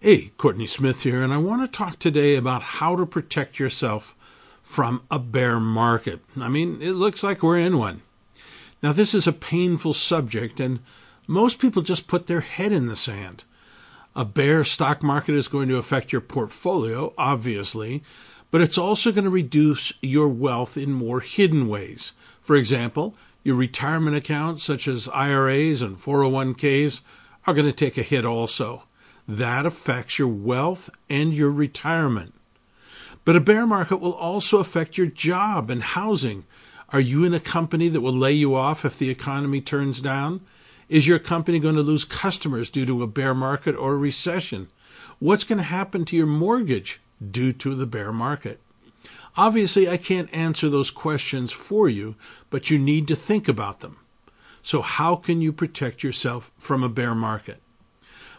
Hey, Courtney Smith here, and I want to talk today about how to protect yourself from a bear market. I mean, it looks like we're in one. Now, this is a painful subject, and most people just put their head in the sand. A bear stock market is going to affect your portfolio, obviously, but it's also going to reduce your wealth in more hidden ways. For example, your retirement accounts, such as IRAs and 401ks, are going to take a hit also. That affects your wealth and your retirement. But a bear market will also affect your job and housing. Are you in a company that will lay you off if the economy turns down? Is your company going to lose customers due to a bear market or a recession? What's going to happen to your mortgage due to the bear market? Obviously, I can't answer those questions for you, but you need to think about them. So, how can you protect yourself from a bear market?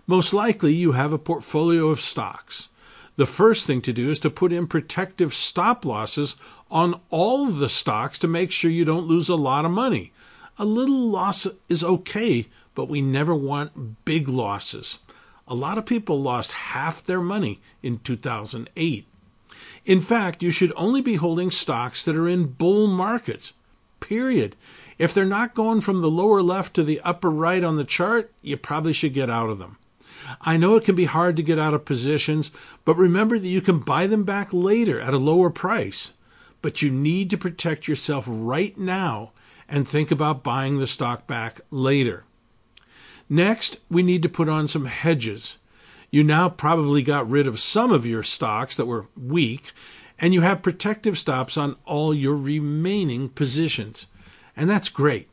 Most likely, you have a portfolio of stocks. The first thing to do is to put in protective stop losses on all the stocks to make sure you don't lose a lot of money. A little loss is okay, but we never want big losses. A lot of people lost half their money in 2008. In fact, you should only be holding stocks that are in bull markets. Period. If they're not going from the lower left to the upper right on the chart, you probably should get out of them. I know it can be hard to get out of positions, but remember that you can buy them back later at a lower price. But you need to protect yourself right now and think about buying the stock back later. Next, we need to put on some hedges. You now probably got rid of some of your stocks that were weak, and you have protective stops on all your remaining positions. And that's great.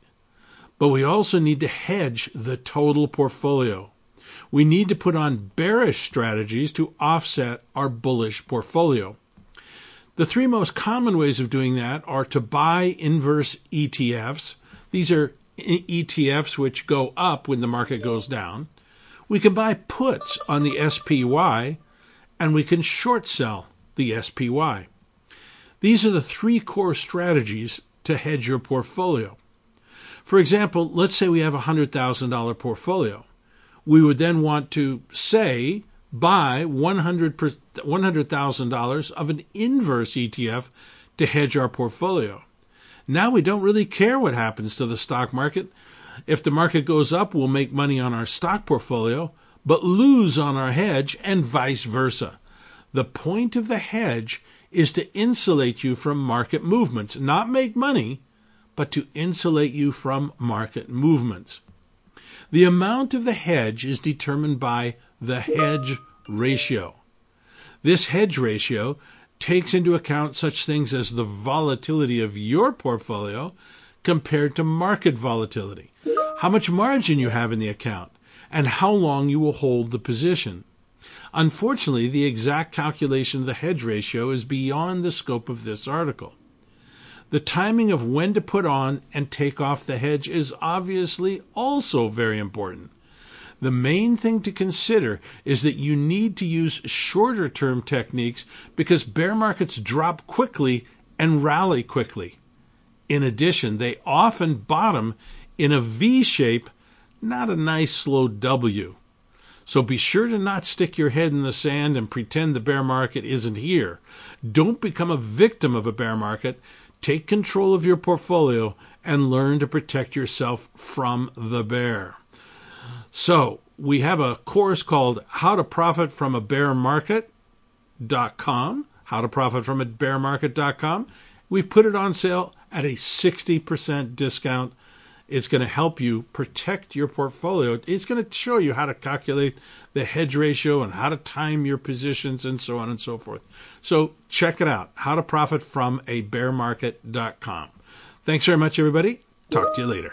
But we also need to hedge the total portfolio. We need to put on bearish strategies to offset our bullish portfolio. The three most common ways of doing that are to buy inverse ETFs. These are ETFs which go up when the market goes down. We can buy puts on the SPY, and we can short sell the SPY. These are the three core strategies to hedge your portfolio. For example, let's say we have a $100,000 portfolio. We would then want to say buy $100,000 of an inverse ETF to hedge our portfolio. Now we don't really care what happens to the stock market. If the market goes up, we'll make money on our stock portfolio, but lose on our hedge and vice versa. The point of the hedge is to insulate you from market movements, not make money, but to insulate you from market movements. The amount of the hedge is determined by the hedge ratio. This hedge ratio takes into account such things as the volatility of your portfolio compared to market volatility, how much margin you have in the account, and how long you will hold the position. Unfortunately, the exact calculation of the hedge ratio is beyond the scope of this article. The timing of when to put on and take off the hedge is obviously also very important. The main thing to consider is that you need to use shorter term techniques because bear markets drop quickly and rally quickly. In addition, they often bottom in a V shape, not a nice slow W. So be sure to not stick your head in the sand and pretend the bear market isn't here. Don't become a victim of a bear market. Take control of your portfolio and learn to protect yourself from the bear. So we have a course called How to Profit from a Bear Market.com. How to Profit from a Bear Market.com. We've put it on sale at a 60% discount. It's going to help you protect your portfolio. It's going to show you how to calculate the hedge ratio and how to time your positions and so on and so forth. So check it out. How to profit from a bear market.com. Thanks very much, everybody. Talk to you later.